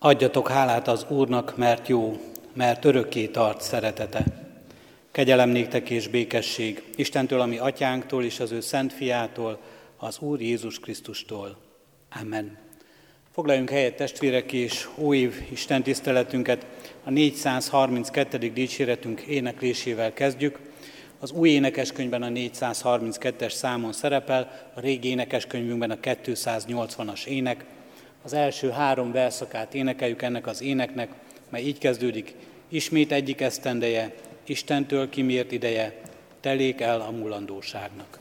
Adjatok hálát az Úrnak, mert jó, mert örökké tart szeretete. Kegyelem néktek és békesség Istentől, ami atyánktól és az ő szent fiától, az Úr Jézus Krisztustól. Amen. Foglaljunk helyet testvérek és óév Isten tiszteletünket a 432. dicséretünk éneklésével kezdjük. Az új énekeskönyvben a 432-es számon szerepel, a régi énekeskönyvünkben a 280-as ének. Az első három verszakát énekeljük ennek az éneknek, mely így kezdődik. Ismét egyik esztendeje, Istentől kimért ideje, telék el a mulandóságnak.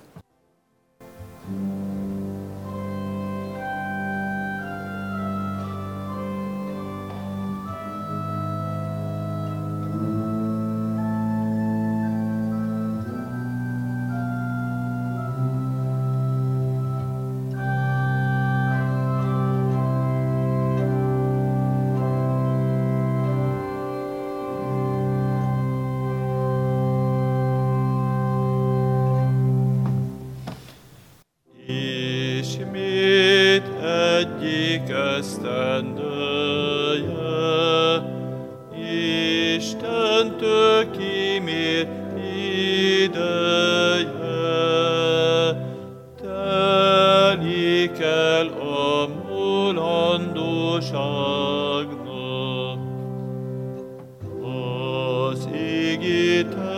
Dushagna, Os Igita.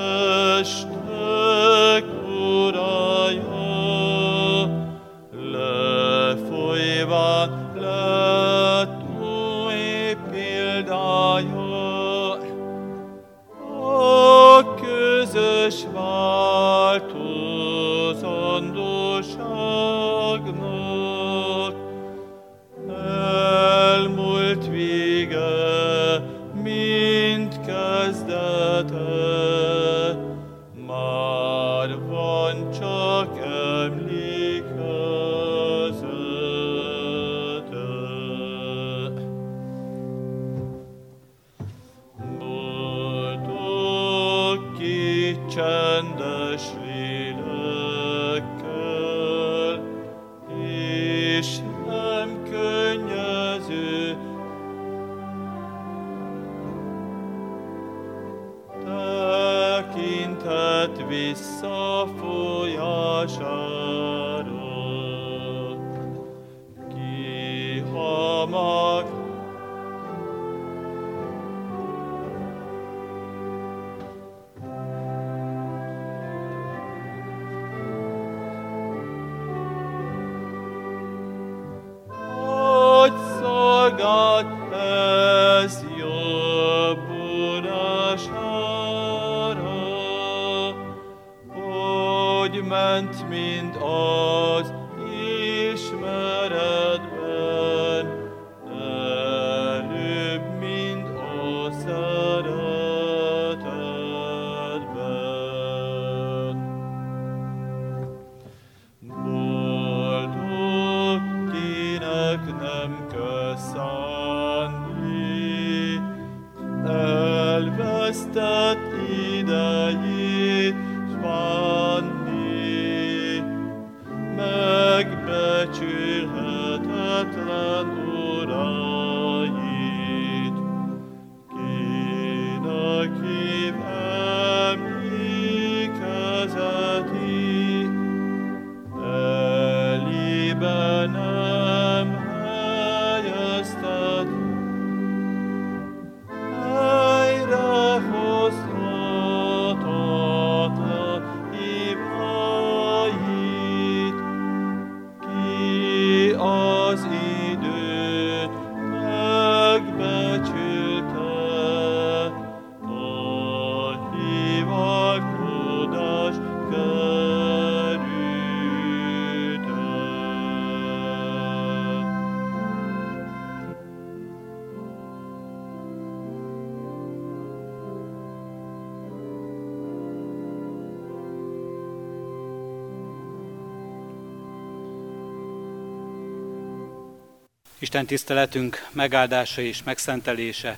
Isten tiszteletünk megáldása és megszentelése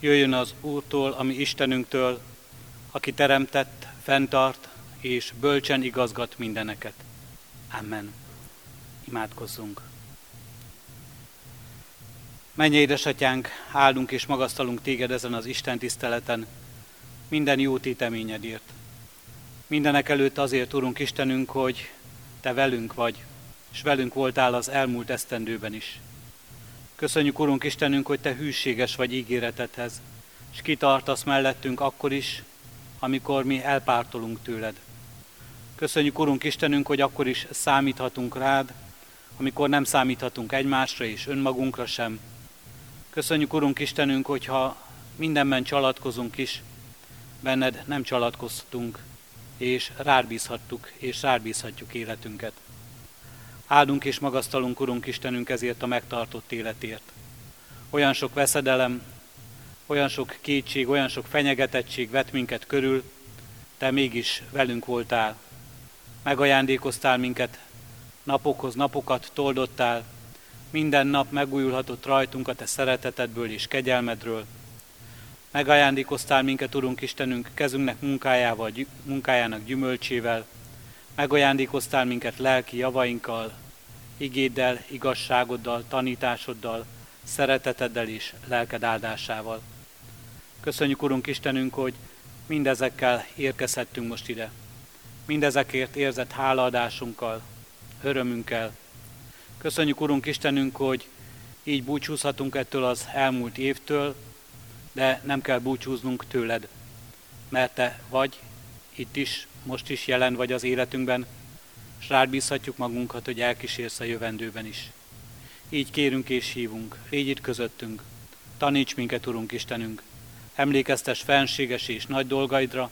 jöjjön az Úrtól, ami Istenünktől, aki teremtett, fenntart és bölcsen igazgat mindeneket. Amen. Imádkozzunk. Menj, édesatyánk, áldunk és magasztalunk téged ezen az Isten tiszteleten, minden jó téteményedért. Mindenek előtt azért, Urunk Istenünk, hogy Te velünk vagy, és velünk voltál az elmúlt esztendőben is. Köszönjük, Urunk Istenünk, hogy Te hűséges vagy ígéretedhez, és kitartasz mellettünk akkor is, amikor mi elpártolunk tőled. Köszönjük, Urunk Istenünk, hogy akkor is számíthatunk rád, amikor nem számíthatunk egymásra és önmagunkra sem. Köszönjük, Urunk Istenünk, hogyha mindenben csalatkozunk is, benned nem csalatkoztunk, és rád bízhattuk, és rád bízhatjuk életünket. Áldunk és magasztalunk, Urunk Istenünk, ezért a megtartott életért. Olyan sok veszedelem, olyan sok kétség, olyan sok fenyegetettség vett minket körül, Te mégis velünk voltál. Megajándékoztál minket, napokhoz napokat toldottál, minden nap megújulhatott rajtunk a Te szeretetedből és kegyelmedről. Megajándékoztál minket, Urunk Istenünk, kezünknek munkájával, munkájának gyümölcsével, megajándékoztál minket lelki javainkkal, igéddel, igazságoddal, tanításoddal, szereteteddel és lelked áldásával. Köszönjük, Urunk Istenünk, hogy mindezekkel érkezhettünk most ide. Mindezekért érzett hálaadásunkkal, örömünkkel. Köszönjük, Urunk Istenünk, hogy így búcsúzhatunk ettől az elmúlt évtől, de nem kell búcsúznunk tőled, mert Te vagy itt is, most is jelen vagy az életünkben, és rád bízhatjuk magunkat, hogy elkísérsz a jövendőben is. Így kérünk és hívunk, légy itt közöttünk, taníts minket, Urunk Istenünk, emlékeztes fenséges és nagy dolgaidra,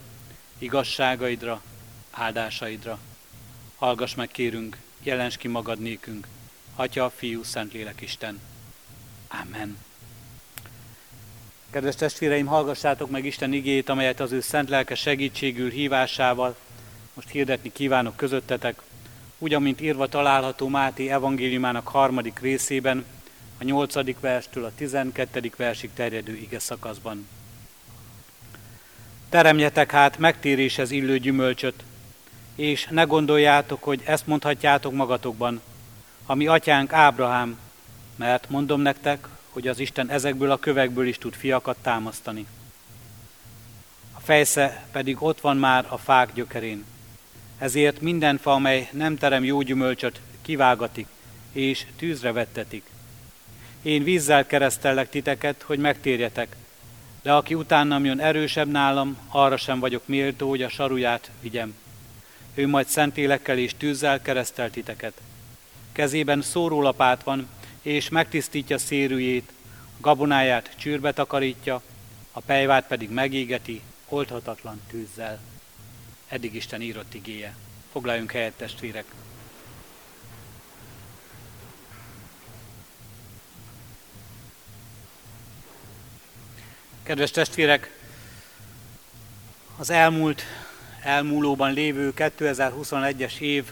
igazságaidra, áldásaidra. Hallgass meg, kérünk, jelens ki magad nékünk, Atya, Fiú, Szentlélek Isten. Amen. Kedves testvéreim, hallgassátok meg Isten igét, amelyet az ő szent lelke segítségül hívásával most hirdetni kívánok közöttetek, úgy, amint írva található Máté evangéliumának harmadik részében, a nyolcadik verstől a tizenkettedik versig terjedő ige szakaszban. Teremjetek hát megtéréshez illő gyümölcsöt, és ne gondoljátok, hogy ezt mondhatjátok magatokban, ami atyánk Ábrahám, mert mondom nektek, hogy az Isten ezekből a kövekből is tud fiakat támasztani. A fejsze pedig ott van már a fák gyökerén. Ezért minden fa, amely nem terem jó gyümölcsöt, kivágatik, és tűzre vettetik. Én vízzel keresztellek titeket, hogy megtérjetek, de aki utánam jön erősebb nálam, arra sem vagyok méltó, hogy a saruját vigyem. Ő majd szentélekkel és tűzzel keresztel titeket. Kezében szórólapát van, és megtisztítja szérűjét, gabonáját csűrbe takarítja, a pejvát pedig megégeti oldhatatlan tűzzel. Eddig Isten írott igéje. Foglaljunk helyet, testvérek! Kedves testvérek, az elmúlt, elmúlóban lévő 2021-es év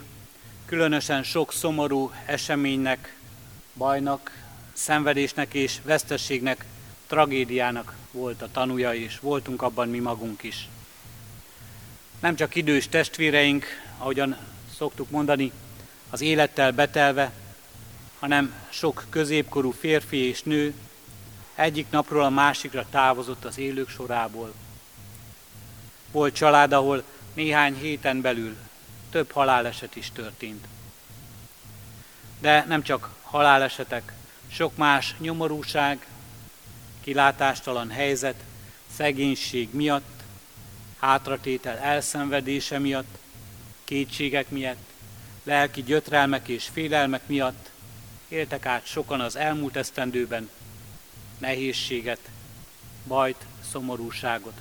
különösen sok szomorú eseménynek, bajnak, szenvedésnek és vesztességnek, tragédiának volt a tanúja, és voltunk abban mi magunk is. Nem csak idős testvéreink, ahogyan szoktuk mondani, az élettel betelve, hanem sok középkorú férfi és nő egyik napról a másikra távozott az élők sorából. Volt család, ahol néhány héten belül több haláleset is történt. De nem csak halálesetek, sok más nyomorúság, kilátástalan helyzet, szegénység miatt, hátratétel elszenvedése miatt, kétségek miatt, lelki gyötrelmek és félelmek miatt éltek át sokan az elmúlt esztendőben nehézséget, bajt, szomorúságot.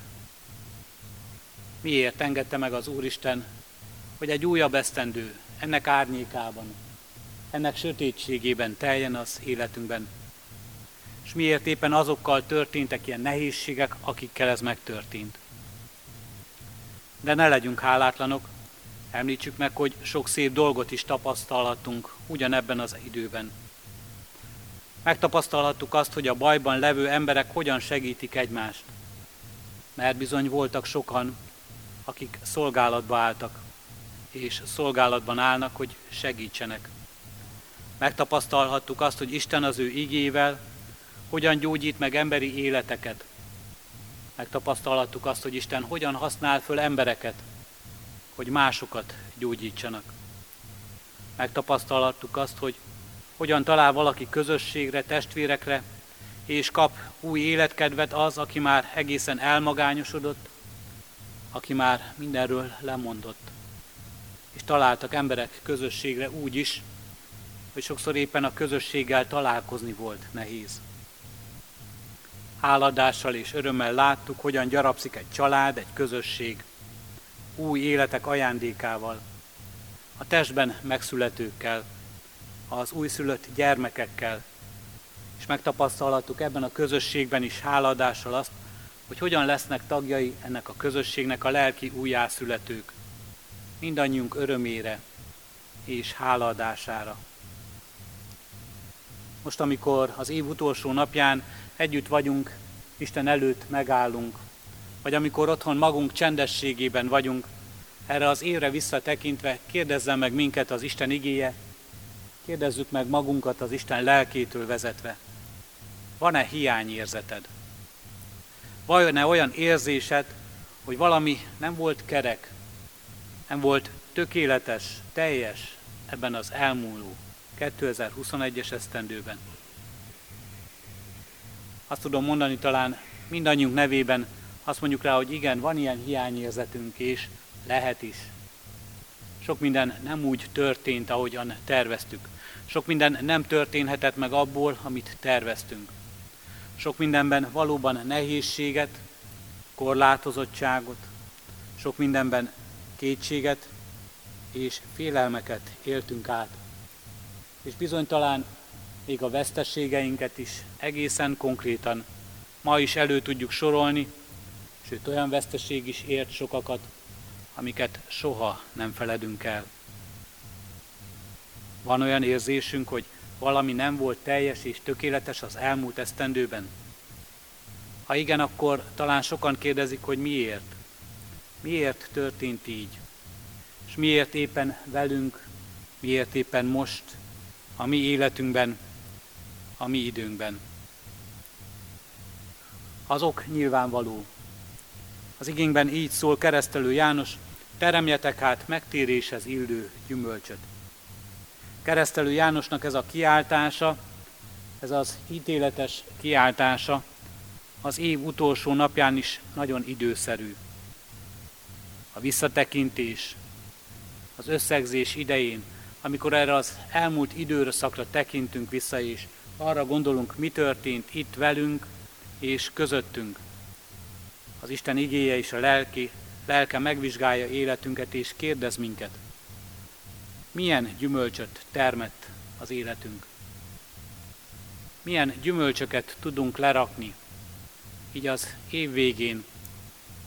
Miért engedte meg az Úristen, hogy egy újabb esztendő ennek árnyékában, ennek sötétségében teljen az életünkben. És miért éppen azokkal történtek ilyen nehézségek, akikkel ez megtörtént. De ne legyünk hálátlanok, említsük meg, hogy sok szép dolgot is tapasztalhatunk ugyanebben az időben. Megtapasztalhattuk azt, hogy a bajban levő emberek hogyan segítik egymást. Mert bizony voltak sokan, akik szolgálatba álltak, és szolgálatban állnak, hogy segítsenek. Megtapasztalhattuk azt, hogy Isten az ő igével, hogyan gyógyít meg emberi életeket. Megtapasztalhattuk azt, hogy Isten hogyan használ föl embereket, hogy másokat gyógyítsanak. Megtapasztalhattuk azt, hogy hogyan talál valaki közösségre, testvérekre, és kap új életkedvet az, aki már egészen elmagányosodott, aki már mindenről lemondott. És találtak emberek közösségre úgy is, hogy sokszor éppen a közösséggel találkozni volt nehéz. Háladással és örömmel láttuk, hogyan gyarapszik egy család, egy közösség, új életek ajándékával, a testben megszületőkkel, az újszülött gyermekekkel, és megtapasztalhattuk ebben a közösségben is háladással azt, hogy hogyan lesznek tagjai ennek a közösségnek a lelki újjászületők, mindannyiunk örömére és hálaadására. Most, amikor az év utolsó napján együtt vagyunk, Isten előtt megállunk, vagy amikor otthon magunk csendességében vagyunk, erre az évre visszatekintve kérdezzen meg minket az Isten igéje, kérdezzük meg magunkat az Isten lelkétől vezetve. Van-e hiányérzeted? Vajon-e olyan érzésed, hogy valami nem volt kerek, nem volt tökéletes, teljes ebben az elmúló 2021-es esztendőben? Azt tudom mondani talán mindannyiunk nevében, azt mondjuk rá, hogy igen, van ilyen hiányérzetünk, és lehet is. Sok minden nem úgy történt, ahogyan terveztük. Sok minden nem történhetett meg abból, amit terveztünk. Sok mindenben valóban nehézséget, korlátozottságot, sok mindenben kétséget és félelmeket éltünk át. És bizony talán még a veszteségeinket is egészen konkrétan ma is elő tudjuk sorolni, sőt olyan veszteség is ért sokakat, amiket soha nem feledünk el. Van olyan érzésünk, hogy valami nem volt teljes és tökéletes az elmúlt esztendőben? Ha igen, akkor talán sokan kérdezik, hogy miért. Miért történt így? És miért éppen velünk, miért éppen most, a mi életünkben, a mi időnkben? Azok nyilvánvaló. Az igényben így szól keresztelő János, teremjetek hát megtéréshez illő gyümölcsöt. Keresztelő Jánosnak ez a kiáltása, ez az ítéletes kiáltása az év utolsó napján is nagyon időszerű. A visszatekintés, az összegzés idején, amikor erre az elmúlt időszakra tekintünk vissza, és arra gondolunk, mi történt itt velünk és közöttünk. Az Isten igéje és a lelki, lelke megvizsgálja életünket és kérdez minket, milyen gyümölcsöt termett az életünk. Milyen gyümölcsöket tudunk lerakni, így az év végén,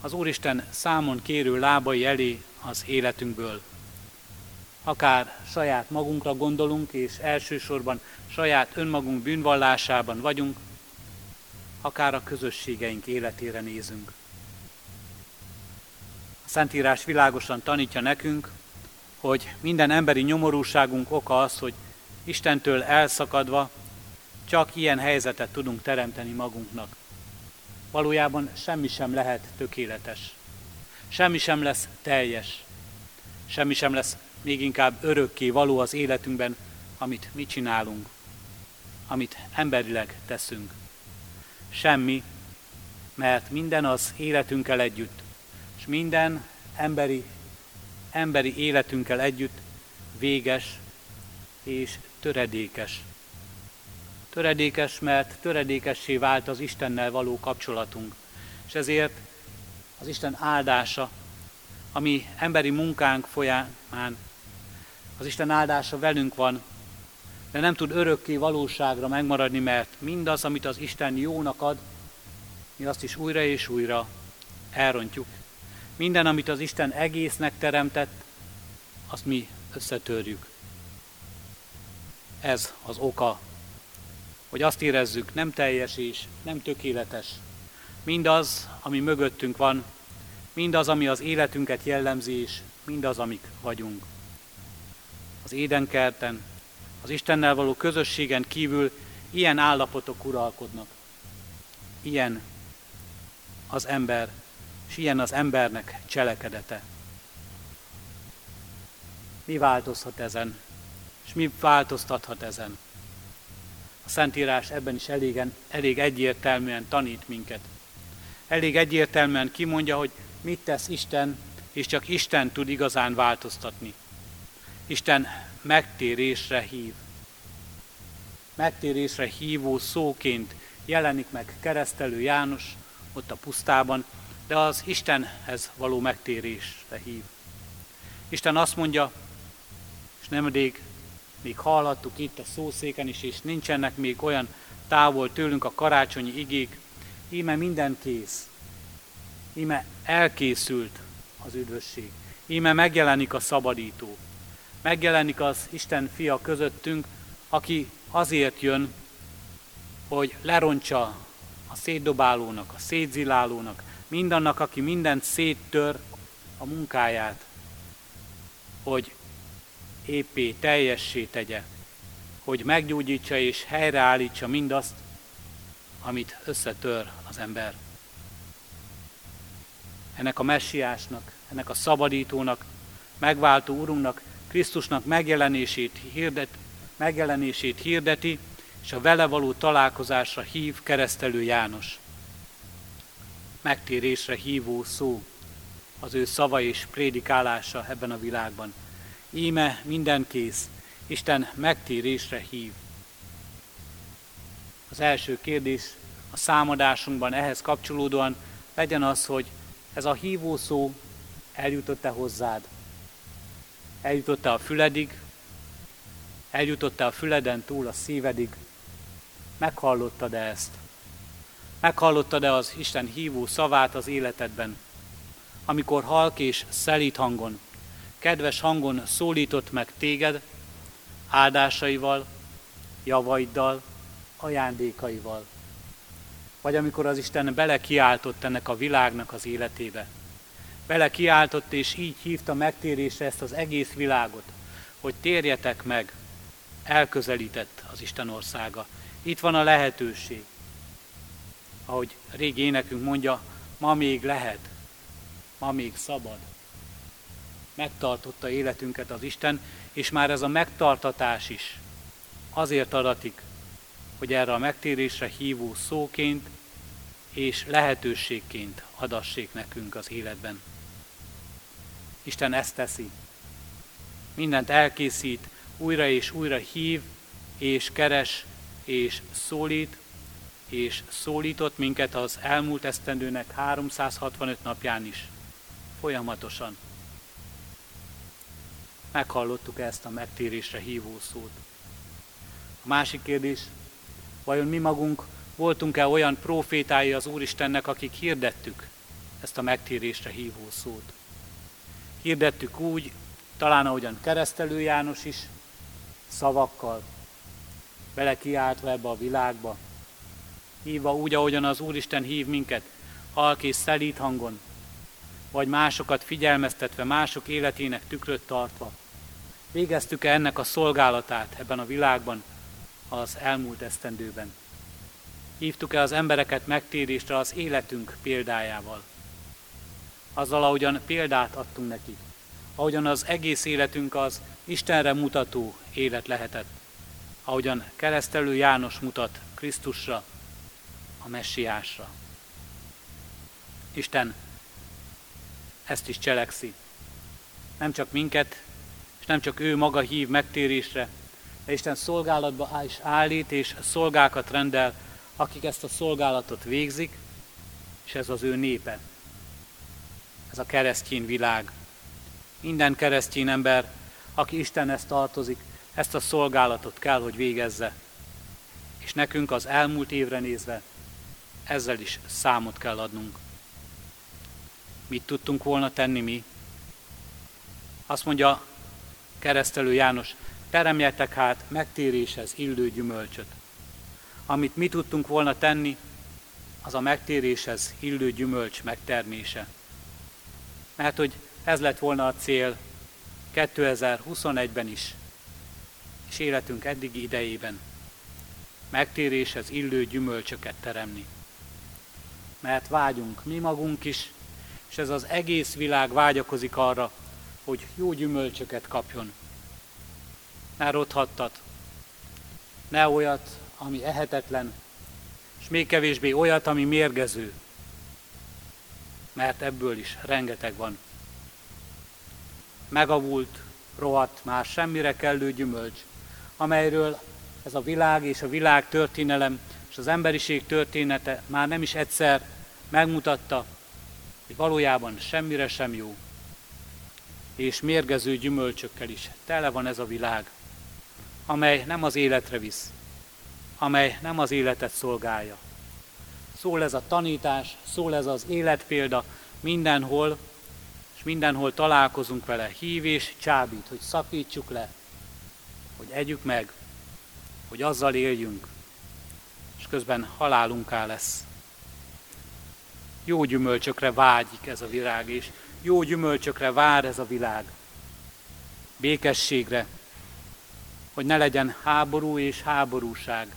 az Úristen számon kérő lábai elé az életünkből. Akár saját magunkra gondolunk, és elsősorban saját önmagunk bűnvallásában vagyunk, akár a közösségeink életére nézünk. A Szentírás világosan tanítja nekünk, hogy minden emberi nyomorúságunk oka az, hogy Istentől elszakadva csak ilyen helyzetet tudunk teremteni magunknak. Valójában semmi sem lehet tökéletes. Semmi sem lesz teljes. Semmi sem lesz még inkább örökké való az életünkben, amit mi csinálunk, amit emberileg teszünk. Semmi, mert minden az életünkkel együtt, és minden emberi emberi életünkkel együtt véges és töredékes. Töredékes, mert töredékessé vált az Istennel való kapcsolatunk. És ezért az Isten áldása, ami emberi munkánk folyamán, az Isten áldása velünk van, de nem tud örökké valóságra megmaradni, mert mindaz, amit az Isten jónak ad, mi azt is újra és újra elrontjuk minden, amit az Isten egésznek teremtett, azt mi összetörjük. Ez az oka, hogy azt érezzük, nem teljes és nem tökéletes. Mindaz, ami mögöttünk van, mindaz, ami az életünket jellemzi, és mindaz, amik vagyunk. Az édenkerten, az Istennel való közösségen kívül ilyen állapotok uralkodnak. Ilyen az ember, és ilyen az embernek cselekedete. Mi változhat ezen? És mi változtathat ezen? A Szentírás ebben is elégen, elég egyértelműen tanít minket. Elég egyértelműen kimondja, hogy mit tesz Isten, és csak Isten tud igazán változtatni. Isten megtérésre hív. Megtérésre hívó szóként jelenik meg keresztelő János ott a pusztában, de az Istenhez való megtérésre hív. Isten azt mondja, és nemrég még hallhattuk itt a szószéken is, és nincsenek még olyan távol tőlünk a karácsonyi igék, íme minden kész, íme elkészült az üdvösség, íme megjelenik a szabadító, megjelenik az Isten fia közöttünk, aki azért jön, hogy lerontsa a szétdobálónak, a szétzilálónak, mindannak, aki mindent széttör a munkáját, hogy épé, teljessé tegye, hogy meggyógyítsa és helyreállítsa mindazt, amit összetör az ember. Ennek a messiásnak, ennek a szabadítónak, megváltó úrunknak, Krisztusnak megjelenését, hirdet, megjelenését hirdeti, és a vele való találkozásra hív keresztelő János. Megtérésre hívó szó, az ő szava és prédikálása ebben a világban. Íme minden kész, Isten megtérésre hív. Az első kérdés a számadásunkban ehhez kapcsolódóan legyen az, hogy ez a hívó szó eljutott-e hozzád? Eljutott-e a füledig? Eljutott-e a füleden túl a szívedig? Meghallottad-e ezt? Meghallottad-e az Isten hívó szavát az életedben? Amikor halk és szelít hangon, kedves hangon szólított meg téged, áldásaival, javaiddal, ajándékaival. Vagy amikor az Isten belekiáltott ennek a világnak az életébe. Belekiáltott és így hívta megtérésre ezt az egész világot, hogy térjetek meg, elközelített az Isten országa. Itt van a lehetőség. Ahogy régi énekünk mondja, ma még lehet, ma még szabad. Megtartotta életünket az Isten, és már ez a megtartatás is azért adatik, hogy erre a megtérésre hívó szóként és lehetőségként adassék nekünk az életben. Isten ezt teszi. Mindent elkészít, újra és újra hív, és keres, és szólít, és szólított minket az elmúlt esztendőnek 365 napján is. Folyamatosan. Meghallottuk ezt a megtérésre hívó szót. A másik kérdés, vajon mi magunk voltunk-e olyan profétái az Úristennek, akik hirdettük ezt a megtérésre hívó szót? Hirdettük úgy, talán ahogyan keresztelő János is, szavakkal, belekiáltva ebbe a világba, hívva úgy, ahogyan az Úristen hív minket, halk és szelít hangon, vagy másokat figyelmeztetve, mások életének tükröt tartva. Végeztük-e ennek a szolgálatát ebben a világban az elmúlt esztendőben? Hívtuk-e az embereket megtérésre az életünk példájával? Azzal, ahogyan példát adtunk nekik, ahogyan az egész életünk az Istenre mutató élet lehetett, ahogyan keresztelő János mutat Krisztusra, a messiásra. Isten ezt is cselekszi. Nem csak minket, és nem csak ő maga hív megtérésre, de Isten szolgálatba is állít, és szolgákat rendel, akik ezt a szolgálatot végzik, és ez az ő népe. Ez a keresztény világ. Minden keresztény ember, aki Istenhez tartozik, ezt a szolgálatot kell, hogy végezze. És nekünk az elmúlt évre nézve ezzel is számot kell adnunk. Mit tudtunk volna tenni mi? Azt mondja keresztelő János, teremjetek hát megtéréshez illő gyümölcsöt. Amit mi tudtunk volna tenni, az a megtéréshez illő gyümölcs megtermése. Mert hogy ez lett volna a cél 2021-ben is, és életünk eddigi idejében. megtéréshez illő gyümölcsöket teremni. Mert vágyunk mi magunk is, és ez az egész világ vágyakozik arra, hogy jó gyümölcsöket kapjon. Ne rothattat, ne olyat, ami ehetetlen, és még kevésbé olyat, ami mérgező, mert ebből is rengeteg van. Megavult, rohadt, már semmire kellő gyümölcs, amelyről ez a világ és a világ történelem és az emberiség története már nem is egyszer megmutatta, hogy valójában semmire sem jó, és mérgező gyümölcsökkel is tele van ez a világ, amely nem az életre visz, amely nem az életet szolgálja. Szól ez a tanítás, szól ez az életpélda mindenhol, és mindenhol találkozunk vele. Hív és csábít, hogy szakítsuk le, hogy együk meg, hogy azzal éljünk, és közben halálunká lesz. Jó gyümölcsökre vágyik ez a virág, és jó gyümölcsökre vár ez a világ. Békességre, hogy ne legyen háború és háborúság,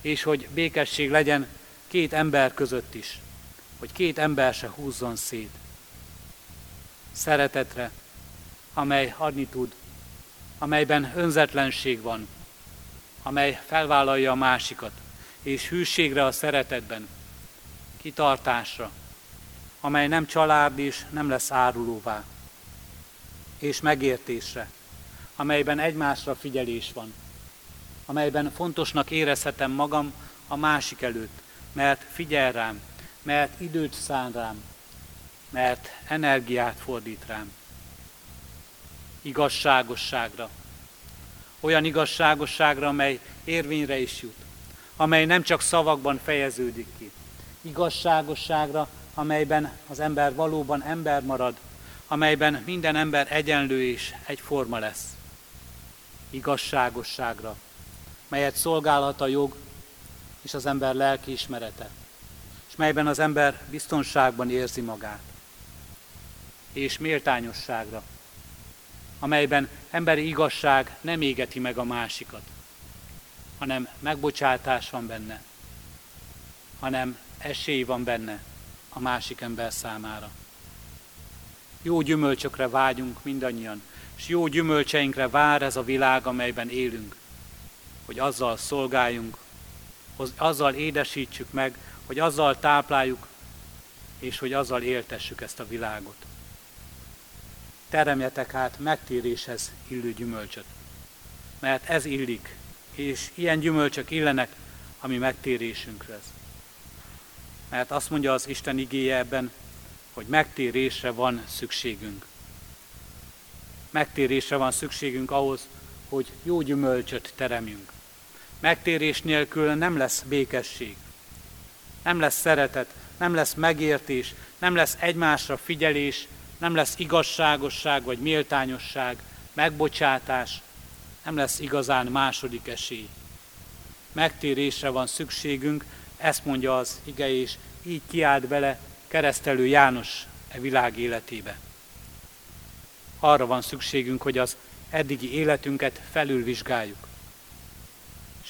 és hogy békesség legyen két ember között is, hogy két ember se húzzon szét. Szeretetre, amely adni tud, amelyben önzetlenség van, amely felvállalja a másikat, és hűségre a szeretetben, kitartásra, amely nem család és nem lesz árulóvá, és megértésre, amelyben egymásra figyelés van, amelyben fontosnak érezhetem magam a másik előtt, mert figyel rám, mert időt szán rám, mert energiát fordít rám. Igazságosságra. Olyan igazságosságra, amely érvényre is jut, amely nem csak szavakban fejeződik ki. Igazságosságra, amelyben az ember valóban ember marad, amelyben minden ember egyenlő és egyforma lesz. Igazságosságra, melyet szolgálhat a jog és az ember lelki ismerete, és melyben az ember biztonságban érzi magát. És méltányosságra, amelyben emberi igazság nem égeti meg a másikat, hanem megbocsátás van benne, hanem esély van benne a másik ember számára. Jó gyümölcsökre vágyunk mindannyian, és jó gyümölcseinkre vár ez a világ, amelyben élünk, hogy azzal szolgáljunk, azzal édesítsük meg, hogy azzal tápláljuk, és hogy azzal éltessük ezt a világot. Teremjetek hát megtéréshez illő gyümölcsöt, mert ez illik, és ilyen gyümölcsök illenek a mi megtérésünkhöz. Mert azt mondja az Isten igéje ebben, hogy megtérésre van szükségünk. Megtérésre van szükségünk ahhoz, hogy jó gyümölcsöt teremjünk. Megtérés nélkül nem lesz békesség, nem lesz szeretet, nem lesz megértés, nem lesz egymásra figyelés, nem lesz igazságosság vagy méltányosság, megbocsátás, nem lesz igazán második esély. Megtérésre van szükségünk, ezt mondja az ige, és így kiált bele keresztelő János e világ életébe. Arra van szükségünk, hogy az eddigi életünket felülvizsgáljuk.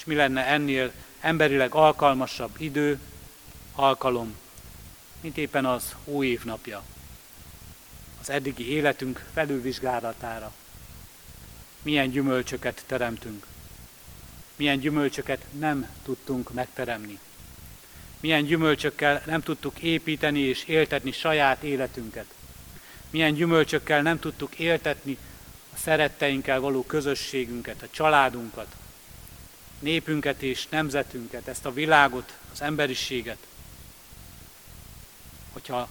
És mi lenne ennél emberileg alkalmasabb idő, alkalom, mint éppen az új évnapja. Az eddigi életünk felülvizsgálatára. Milyen gyümölcsöket teremtünk. Milyen gyümölcsöket nem tudtunk megteremni milyen gyümölcsökkel nem tudtuk építeni és éltetni saját életünket. Milyen gyümölcsökkel nem tudtuk éltetni a szeretteinkkel való közösségünket, a családunkat, népünket és nemzetünket, ezt a világot, az emberiséget. Hogyha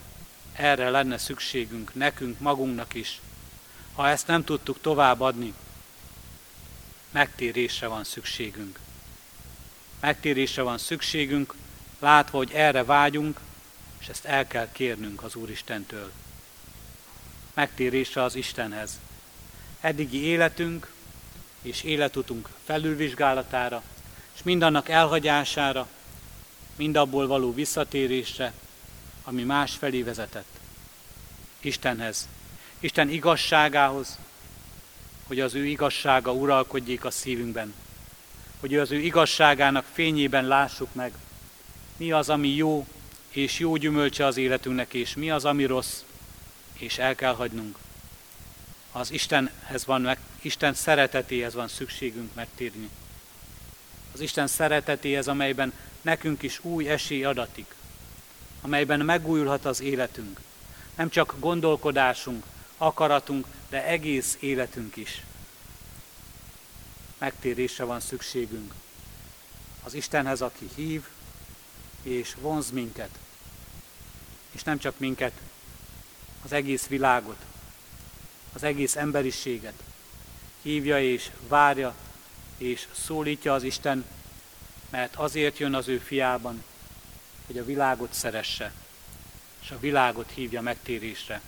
erre lenne szükségünk, nekünk, magunknak is, ha ezt nem tudtuk továbbadni, megtérésre van szükségünk. Megtérésre van szükségünk, látva, hogy erre vágyunk, és ezt el kell kérnünk az Úristentől. Megtérésre az Istenhez. Eddigi életünk és életutunk felülvizsgálatára, és mindannak elhagyására, mindabból való visszatérésre, ami más felé vezetett. Istenhez, Isten igazságához, hogy az ő igazsága uralkodjék a szívünkben, hogy az ő igazságának fényében lássuk meg, mi az, ami jó, és jó gyümölcse az életünknek, és mi az, ami rossz, és el kell hagynunk. Az Istenhez van meg, Isten szeretetéhez van szükségünk megtérni. Az Isten szeretetéhez, amelyben nekünk is új esély adatik, amelyben megújulhat az életünk. Nem csak gondolkodásunk, akaratunk, de egész életünk is. Megtérésre van szükségünk. Az Istenhez, aki hív és vonz minket. És nem csak minket, az egész világot, az egész emberiséget. Hívja és várja és szólítja az Isten, mert azért jön az ő fiában, hogy a világot szeresse, és a világot hívja megtérésre,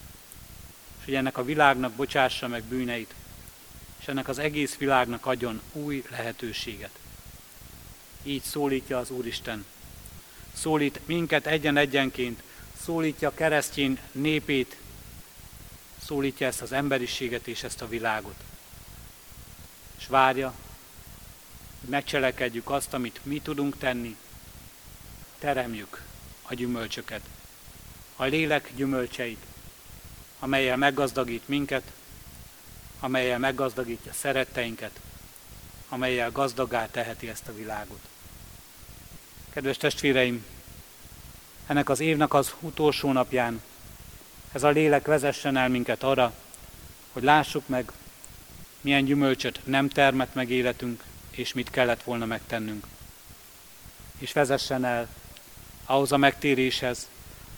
és hogy ennek a világnak bocsássa meg bűneit, és ennek az egész világnak adjon új lehetőséget. Így szólítja az Úristen. Szólít minket egyen-egyenként, szólítja keresztény népét, szólítja ezt az emberiséget és ezt a világot. És várja, hogy megcselekedjük azt, amit mi tudunk tenni, teremjük a gyümölcsöket, a lélek gyümölcseit, amelyel meggazdagít minket, amelyel meggazdagítja szeretteinket, amelyel gazdagá teheti ezt a világot. Kedves testvéreim, ennek az évnek az utolsó napján ez a lélek vezessen el minket arra, hogy lássuk meg, milyen gyümölcsöt nem termett meg életünk, és mit kellett volna megtennünk. És vezessen el ahhoz a megtéréshez,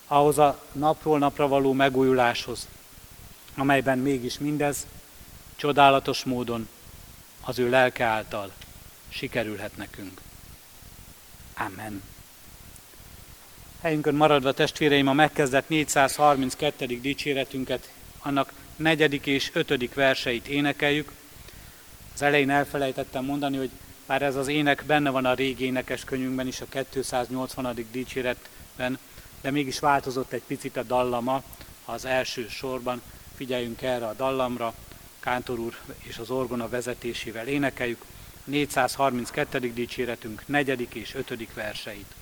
ahhoz a napról napra való megújuláshoz, amelyben mégis mindez csodálatos módon az ő lelke által sikerülhet nekünk. Amen. Helyünkön maradva testvéreim a megkezdett 432. dicséretünket, annak negyedik és ötödik verseit énekeljük. Az elején elfelejtettem mondani, hogy bár ez az ének benne van a régi énekes könyvünkben is, a 280. dicséretben, de mégis változott egy picit a dallama az első sorban. Figyeljünk erre a dallamra, Kántor úr és az orgona vezetésével énekeljük 432. dicséretünk negyedik és ötödik verseit.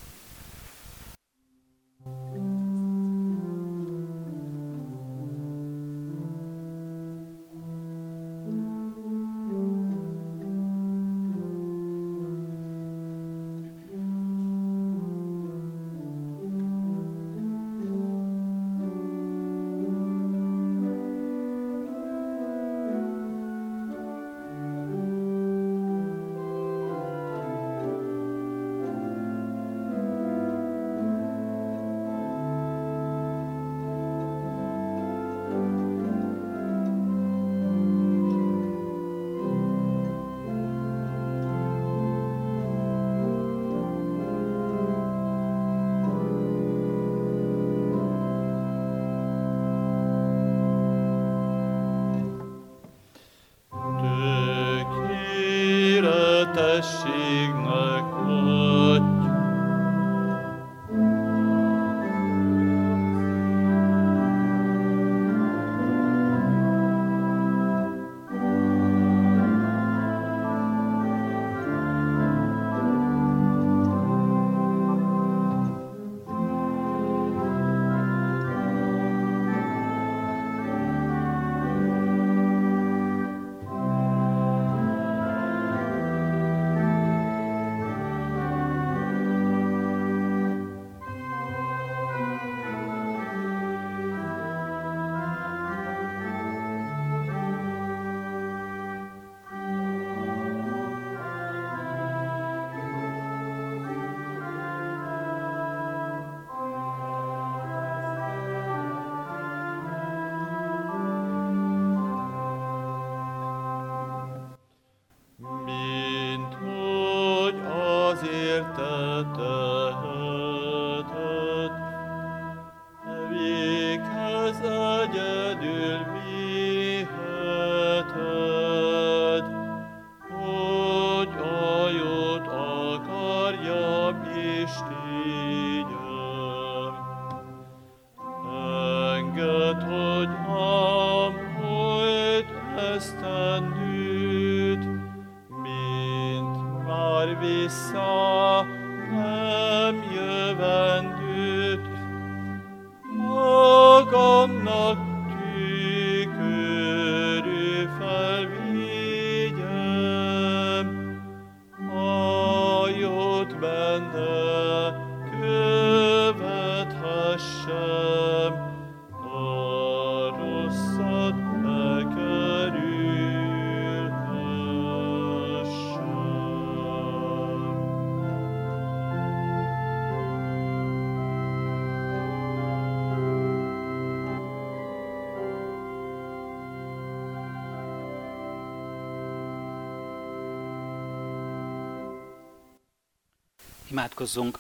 Imádkozzunk!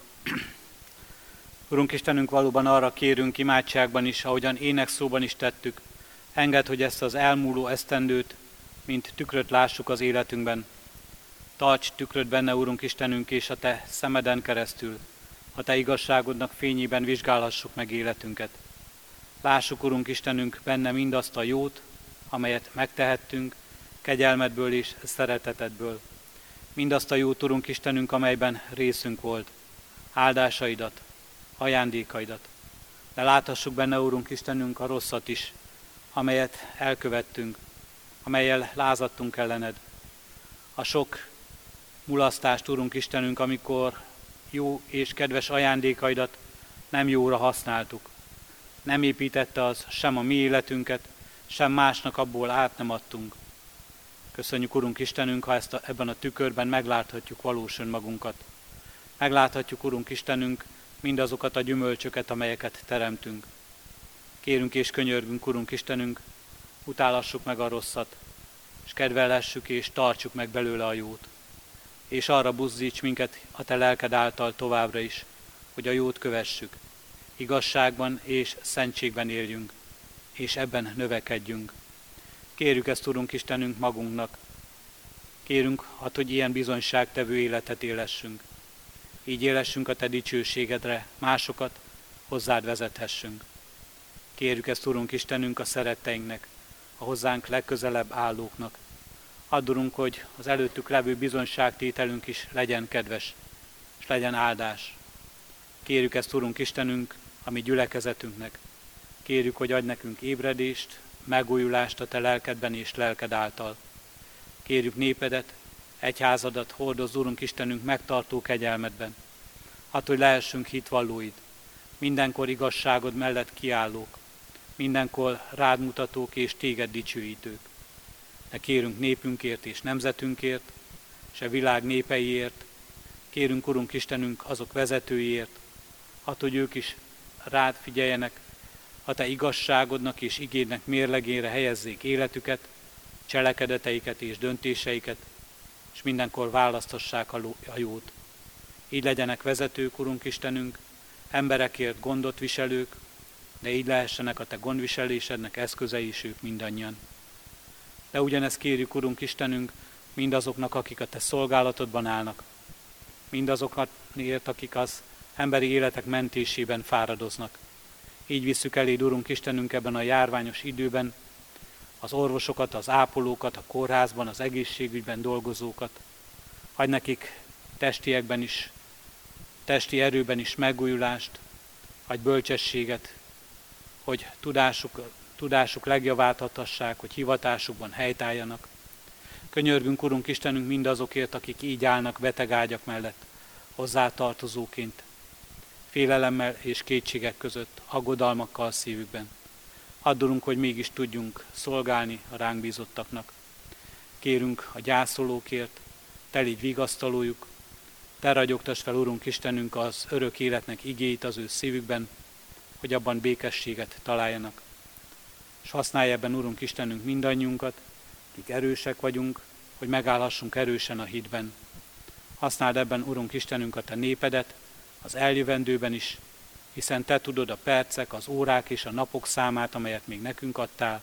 Urunk Istenünk, valóban arra kérünk imádságban is, ahogyan énekszóban is tettük, enged, hogy ezt az elmúló esztendőt, mint tükröt lássuk az életünkben. Tarts tükröt benne, Urunk Istenünk, és a Te szemeden keresztül, a Te igazságodnak fényében vizsgálhassuk meg életünket. Lássuk, Urunk Istenünk, benne mindazt a jót, amelyet megtehettünk, kegyelmedből és szeretetedből. Mindazt a jót, Urunk Istenünk, amelyben részünk volt. Áldásaidat, ajándékaidat. De láthassuk benne, Úrunk Istenünk, a rosszat is, amelyet elkövettünk, amelyel lázadtunk ellened. A sok mulasztást, Úrunk Istenünk, amikor jó és kedves ajándékaidat nem jóra használtuk. Nem építette az sem a mi életünket, sem másnak abból át nem adtunk. Köszönjük, Urunk Istenünk, ha ezt a, ebben a tükörben megláthatjuk valós önmagunkat. Megláthatjuk, Urunk Istenünk, mindazokat a gyümölcsöket, amelyeket teremtünk. Kérünk és könyörgünk, Urunk Istenünk, utálassuk meg a rosszat, és kedvelessük és tartsuk meg belőle a jót. És arra buzdíts minket a Te lelked által továbbra is, hogy a jót kövessük, igazságban és szentségben éljünk, és ebben növekedjünk. Kérjük ezt, Urunk Istenünk, magunknak. Kérünk, hogy ilyen bizonyságtevő életet élessünk így élessünk a Te dicsőségedre, másokat hozzád vezethessünk. Kérjük ezt, Urunk Istenünk, a szeretteinknek, a hozzánk legközelebb állóknak. Addurunk, hogy az előttük levő bizonyságtételünk is legyen kedves, és legyen áldás. Kérjük ezt, Urunk Istenünk, a mi gyülekezetünknek. Kérjük, hogy adj nekünk ébredést, megújulást a Te lelkedben és lelked által. Kérjük népedet, egyházadat hordoz, Úrunk Istenünk, megtartó kegyelmedben. Hát, hogy lehessünk hitvallóid, mindenkor igazságod mellett kiállók, mindenkor rád mutatók és téged dicsőítők. De kérünk népünkért és nemzetünkért, a világ népeiért, kérünk, Urunk Istenünk, azok vezetőiért, hát, hogy ők is rád figyeljenek, a Te igazságodnak és igédnek mérlegére helyezzék életüket, cselekedeteiket és döntéseiket, és mindenkor választassák a jót. Így legyenek vezetők, Urunk Istenünk, emberekért gondot viselők, de így lehessenek a Te gondviselésednek eszközei is ők mindannyian. De ugyanezt kérjük, Urunk Istenünk, mindazoknak, akik a Te szolgálatodban állnak, mindazokért, akik az emberi életek mentésében fáradoznak. Így visszük eléd, Urunk Istenünk, ebben a járványos időben, az orvosokat, az ápolókat, a kórházban, az egészségügyben dolgozókat. Hagy nekik testiekben is, testi erőben is megújulást, hagy bölcsességet, hogy tudásuk, tudásuk legjavát adhassák, hogy hivatásukban helytálljanak. Könyörgünk, Urunk Istenünk, mindazokért, akik így állnak betegágyak mellett, hozzátartozóként, félelemmel és kétségek között, aggodalmakkal szívükben. Addulunk, hogy mégis tudjunk szolgálni a ránk bízottaknak. Kérünk a gyászolókért, te légy vigasztalójuk, te ragyogtass fel, Urunk Istenünk, az örök életnek igéit az ő szívükben, hogy abban békességet találjanak. És használj ebben, Urunk Istenünk, mindannyiunkat, akik erősek vagyunk, hogy megállhassunk erősen a hitben. Használd ebben, Urunk Istenünk, a Te népedet, az eljövendőben is, hiszen Te tudod a percek, az órák és a napok számát, amelyet még nekünk adtál.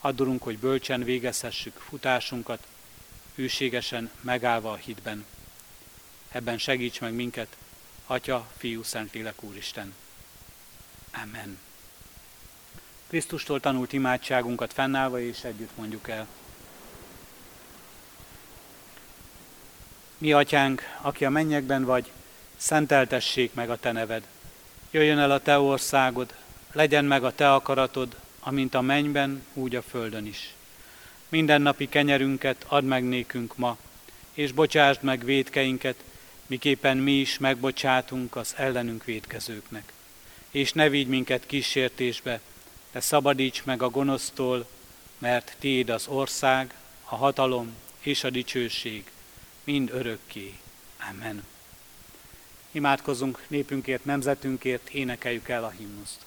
Addulunk, hogy bölcsen végezhessük futásunkat, hűségesen megállva a hitben. Ebben segíts meg minket, Atya, Fiú, Szentlélek Úristen. Amen. Krisztustól tanult imádságunkat fennállva és együtt mondjuk el. Mi, Atyánk, aki a mennyekben vagy, szenteltessék meg a Te neved Jöjjön el a Te országod, legyen meg a Te akaratod, amint a mennyben, úgy a földön is. Minden napi kenyerünket add meg nékünk ma, és bocsásd meg védkeinket, miképpen mi is megbocsátunk az ellenünk védkezőknek. És ne vigy minket kísértésbe, de szabadíts meg a gonosztól, mert Tiéd az ország, a hatalom és a dicsőség, mind örökké. Amen. Imádkozzunk népünkért, nemzetünkért, énekeljük el a himnuszt.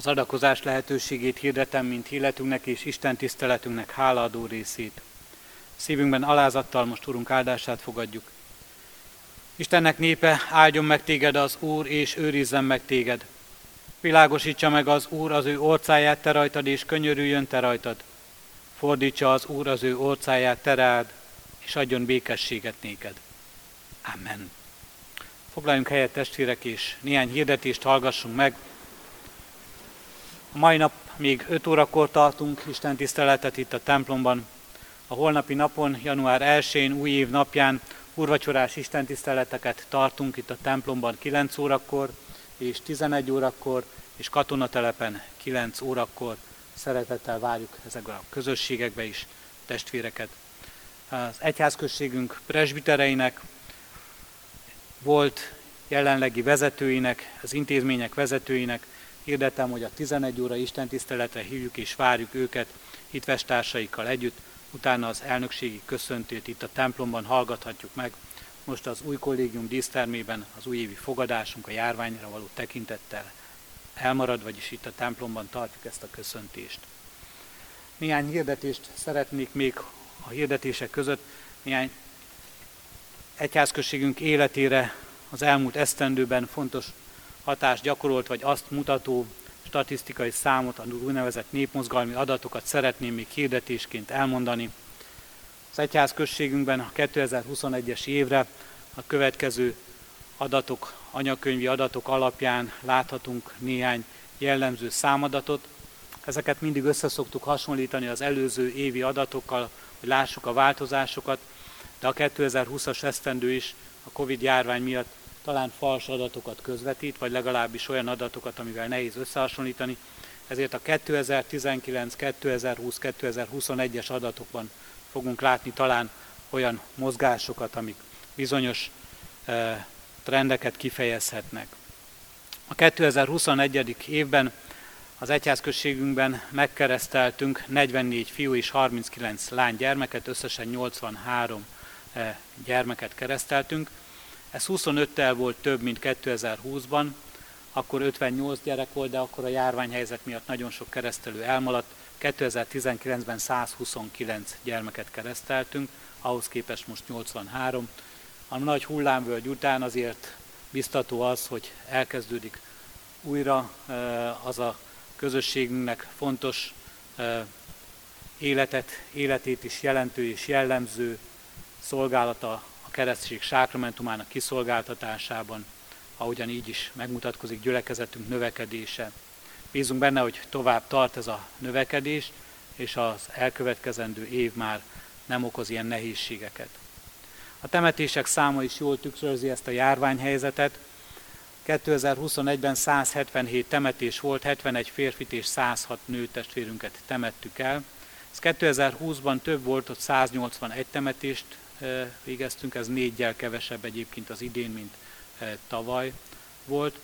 Az adakozás lehetőségét hirdetem, mint illetünknek és Isten tiszteletünknek hálaadó részét. Szívünkben alázattal most Urunk áldását fogadjuk. Istennek népe, áldjon meg téged az Úr, és őrizzen meg téged. Világosítsa meg az Úr az ő orcáját te rajtad, és könyörüljön te rajtad. Fordítsa az Úr az ő orcáját te rád, és adjon békességet néked. Amen. Foglaljunk helyet testvérek, és néhány hirdetést hallgassunk meg. Mai nap még 5 órakor tartunk Isten tiszteletet itt a templomban. A holnapi napon, január 1-én, új év napján urvacsorás istentiszteleteket tartunk itt a templomban 9 órakor és 11 órakor, és katonatelepen 9 órakor. Szeretettel várjuk ezekben a közösségekbe is testvéreket. Az egyházközségünk presbitereinek, volt jelenlegi vezetőinek, az intézmények vezetőinek hirdetem, hogy a 11 óra istentiszteletre hívjuk és várjuk őket hitvestársaikkal együtt, utána az elnökségi köszöntőt itt a templomban hallgathatjuk meg. Most az új kollégium dísztermében az újévi fogadásunk a járványra való tekintettel elmarad, vagyis itt a templomban tartjuk ezt a köszöntést. Néhány hirdetést szeretnék még a hirdetések között, néhány egyházközségünk életére az elmúlt esztendőben fontos hatást gyakorolt, vagy azt mutató statisztikai számot, a úgynevezett népmozgalmi adatokat szeretném még hirdetésként elmondani. Az egyházközségünkben a 2021-es évre a következő adatok, anyakönyvi adatok alapján láthatunk néhány jellemző számadatot. Ezeket mindig összeszoktuk hasonlítani az előző évi adatokkal, hogy lássuk a változásokat, de a 2020-as esztendő is a Covid járvány miatt talán fals adatokat közvetít, vagy legalábbis olyan adatokat, amivel nehéz összehasonlítani. Ezért a 2019, 2020, 2021-es adatokban fogunk látni talán olyan mozgásokat, amik bizonyos e, trendeket kifejezhetnek. A 2021. évben az egyházközségünkben megkereszteltünk 44 fiú és 39 lány gyermeket, összesen 83 e, gyermeket kereszteltünk. Ez 25-tel volt több, mint 2020-ban, akkor 58 gyerek volt, de akkor a járványhelyzet miatt nagyon sok keresztelő elmaladt. 2019-ben 129 gyermeket kereszteltünk, ahhoz képest most 83. A nagy hullámvölgy után azért biztató az, hogy elkezdődik újra az a közösségünknek fontos életet, életét is jelentő és jellemző szolgálata a keresztség sákramentumának kiszolgáltatásában, ahogyan így is megmutatkozik gyülekezetünk növekedése. Bízunk benne, hogy tovább tart ez a növekedés, és az elkövetkezendő év már nem okoz ilyen nehézségeket. A temetések száma is jól tükrözi ezt a járványhelyzetet. 2021-ben 177 temetés volt, 71 férfit és 106 nő testvérünket temettük el. Ez 2020-ban több volt, ott 181 temetést végeztünk, ez négyel kevesebb egyébként az idén, mint tavaly volt,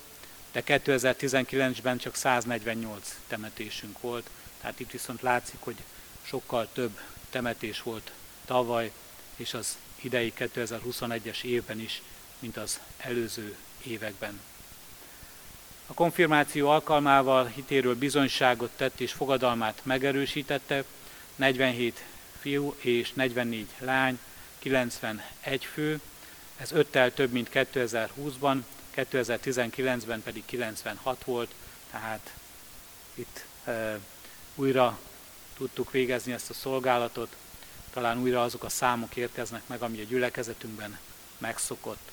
de 2019-ben csak 148 temetésünk volt, tehát itt viszont látszik, hogy sokkal több temetés volt tavaly, és az idei 2021-es évben is, mint az előző években. A konfirmáció alkalmával hitéről bizonyságot tett és fogadalmát megerősítette, 47 fiú és 44 lány 91 fő, ez öttel több, mint 2020-ban, 2019-ben pedig 96 volt, tehát itt e, újra tudtuk végezni ezt a szolgálatot, talán újra azok a számok érkeznek meg, ami a gyülekezetünkben megszokott.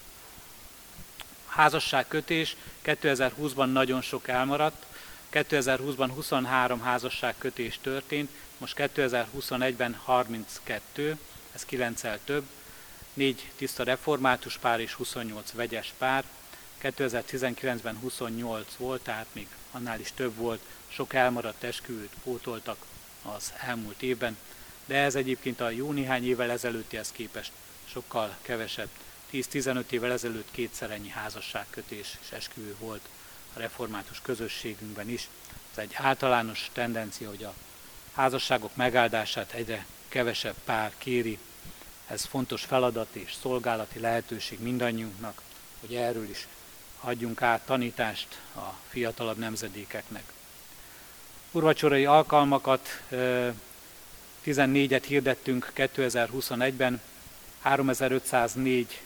Házasságkötés 2020-ban nagyon sok elmaradt, 2020-ban 23 házasságkötés történt, most 2021-ben 32, ez 9 több, 4 tiszta református pár és 28 vegyes pár, 2019-ben 28 volt, tehát még annál is több volt, sok elmaradt esküvőt pótoltak az elmúlt évben, de ez egyébként a jó néhány évvel ezelőttihez képest sokkal kevesebb. 10-15 évvel ezelőtt kétszer ennyi házasságkötés és esküvő volt a református közösségünkben is. Ez egy általános tendencia, hogy a házasságok megáldását egyre kevesebb pár kéri. Ez fontos feladat és szolgálati lehetőség mindannyiunknak, hogy erről is adjunk át tanítást a fiatalabb nemzedékeknek. Urvacsorai alkalmakat 14-et hirdettünk 2021-ben, 3504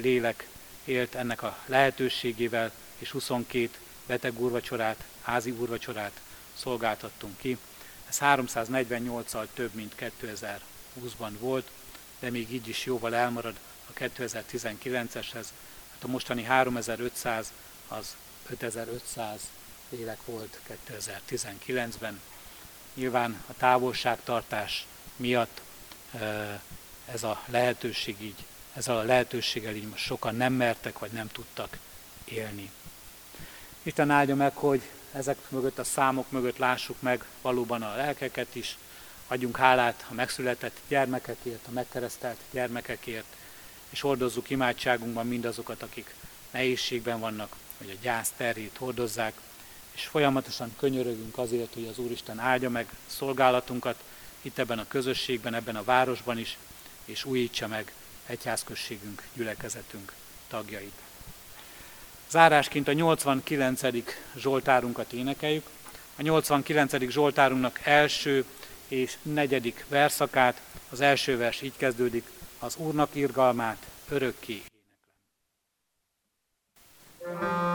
lélek élt ennek a lehetőségével, és 22 beteg urvacsorát, házi urvacsorát szolgáltattunk ki. Ez 348-al több, mint 2020-ban volt, de még így is jóval elmarad a 2019-eshez. Hát a mostani 3500 az 5500 lélek volt 2019-ben. Nyilván a távolságtartás miatt ez a lehetőség így, ezzel a lehetőséggel így most sokan nem mertek, vagy nem tudtak élni. Isten áldja meg, hogy ezek mögött, a számok mögött lássuk meg valóban a lelkeket is, adjunk hálát a megszületett gyermekekért, a megkeresztelt gyermekekért, és hordozzuk imádságunkban mindazokat, akik nehézségben vannak, vagy a gyász terhét hordozzák, és folyamatosan könyörögünk azért, hogy az Úristen áldja meg szolgálatunkat itt ebben a közösségben, ebben a városban is, és újítsa meg egyházközségünk, gyülekezetünk tagjait. Zárásként a 89. Zsoltárunkat énekeljük. A 89. Zsoltárunknak első és negyedik verszakát, az első vers így kezdődik, az Úrnak irgalmát örökké éneklem.